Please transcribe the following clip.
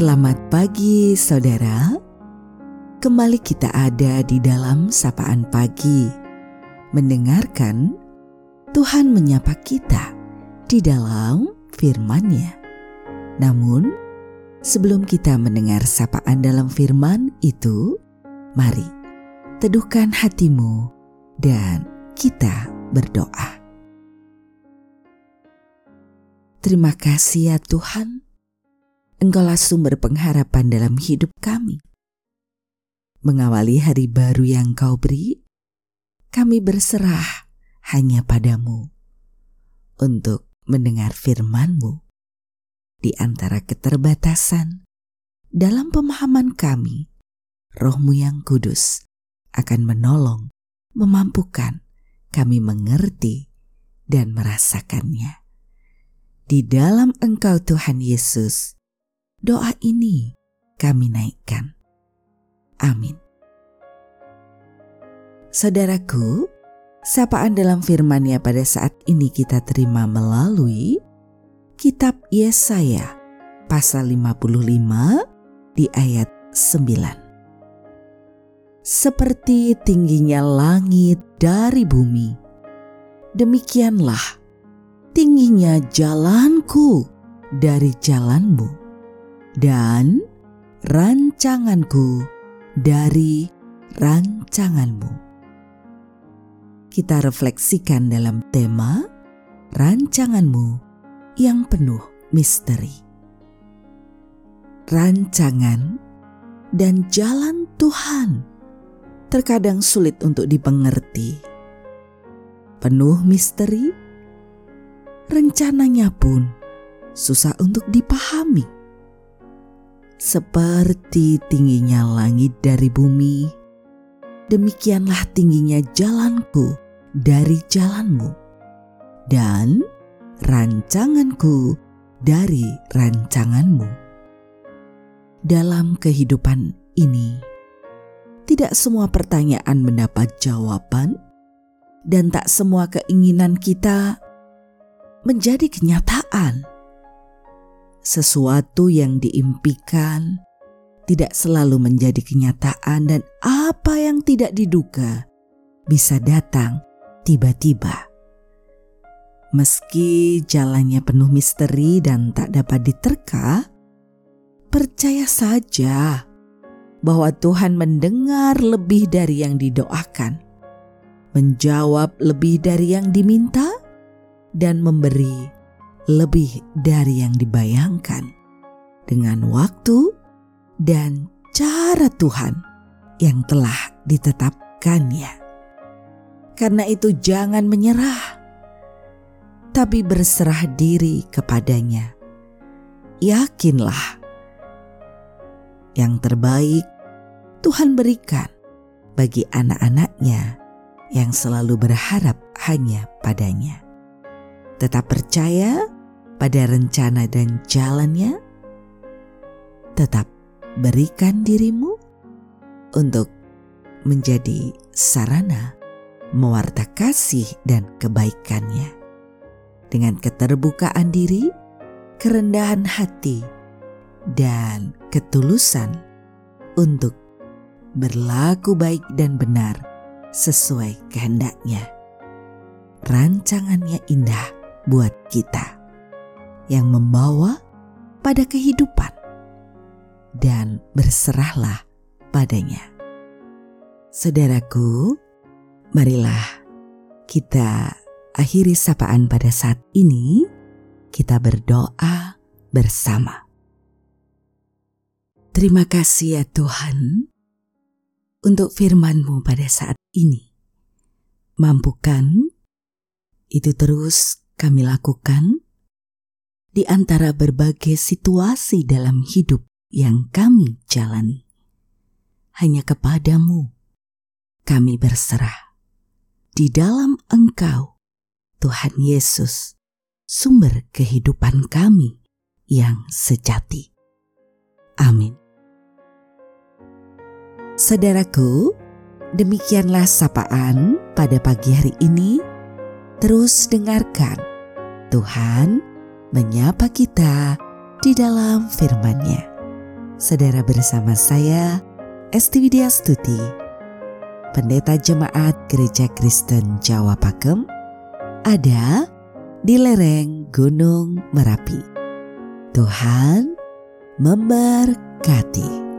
Selamat pagi, saudara. Kembali kita ada di dalam sapaan pagi, mendengarkan Tuhan menyapa kita di dalam firman-Nya. Namun, sebelum kita mendengar sapaan dalam firman itu, mari teduhkan hatimu dan kita berdoa. Terima kasih ya Tuhan, Engkaulah sumber pengharapan dalam hidup kami. Mengawali hari baru yang Kau beri, kami berserah hanya padamu untuk mendengar firman-Mu di antara keterbatasan dalam pemahaman kami. Rohmu yang kudus akan menolong, memampukan kami mengerti dan merasakannya di dalam Engkau Tuhan Yesus. Doa ini kami naikkan. Amin. Saudaraku, sapaan dalam firman-Nya pada saat ini kita terima melalui kitab Yesaya pasal 55 di ayat 9. Seperti tingginya langit dari bumi, demikianlah tingginya jalanku dari jalanmu, dan rancanganku dari rancanganmu. Kita refleksikan dalam tema rancanganmu yang penuh misteri. Rancangan dan jalan Tuhan terkadang sulit untuk dipengerti. Penuh misteri rencananya pun susah untuk dipahami. Seperti tingginya langit dari bumi, demikianlah tingginya jalanku dari jalanmu, dan rancanganku dari rancanganmu. Dalam kehidupan ini, tidak semua pertanyaan mendapat jawaban, dan tak semua keinginan kita menjadi kenyataan. Sesuatu yang diimpikan tidak selalu menjadi kenyataan, dan apa yang tidak diduga bisa datang tiba-tiba. Meski jalannya penuh misteri dan tak dapat diterka, percaya saja bahwa Tuhan mendengar lebih dari yang didoakan, menjawab lebih dari yang diminta, dan memberi lebih dari yang dibayangkan dengan waktu dan cara Tuhan yang telah ditetapkannya. Karena itu, jangan menyerah, tapi berserah diri kepadanya. Yakinlah, yang terbaik Tuhan berikan bagi anak-anaknya yang selalu berharap hanya padanya tetap percaya pada rencana dan jalannya, tetap berikan dirimu untuk menjadi sarana mewarta kasih dan kebaikannya. Dengan keterbukaan diri, kerendahan hati, dan ketulusan untuk berlaku baik dan benar sesuai kehendaknya. Rancangannya indah buat kita yang membawa pada kehidupan dan berserahlah padanya. Saudaraku, marilah kita akhiri sapaan pada saat ini. Kita berdoa bersama. Terima kasih ya Tuhan untuk firman-Mu pada saat ini. Mampukan itu terus kami lakukan di antara berbagai situasi dalam hidup yang kami jalani. Hanya kepadamu kami berserah. Di dalam Engkau, Tuhan Yesus, sumber kehidupan kami yang sejati. Amin. Saudaraku, demikianlah sapaan pada pagi hari ini. Terus dengarkan Tuhan menyapa kita di dalam firman-Nya. saudara bersama saya Esti Widya Stuti, Pendeta Jemaat Gereja Kristen Jawa Pakem, ada di lereng Gunung Merapi. Tuhan memberkati.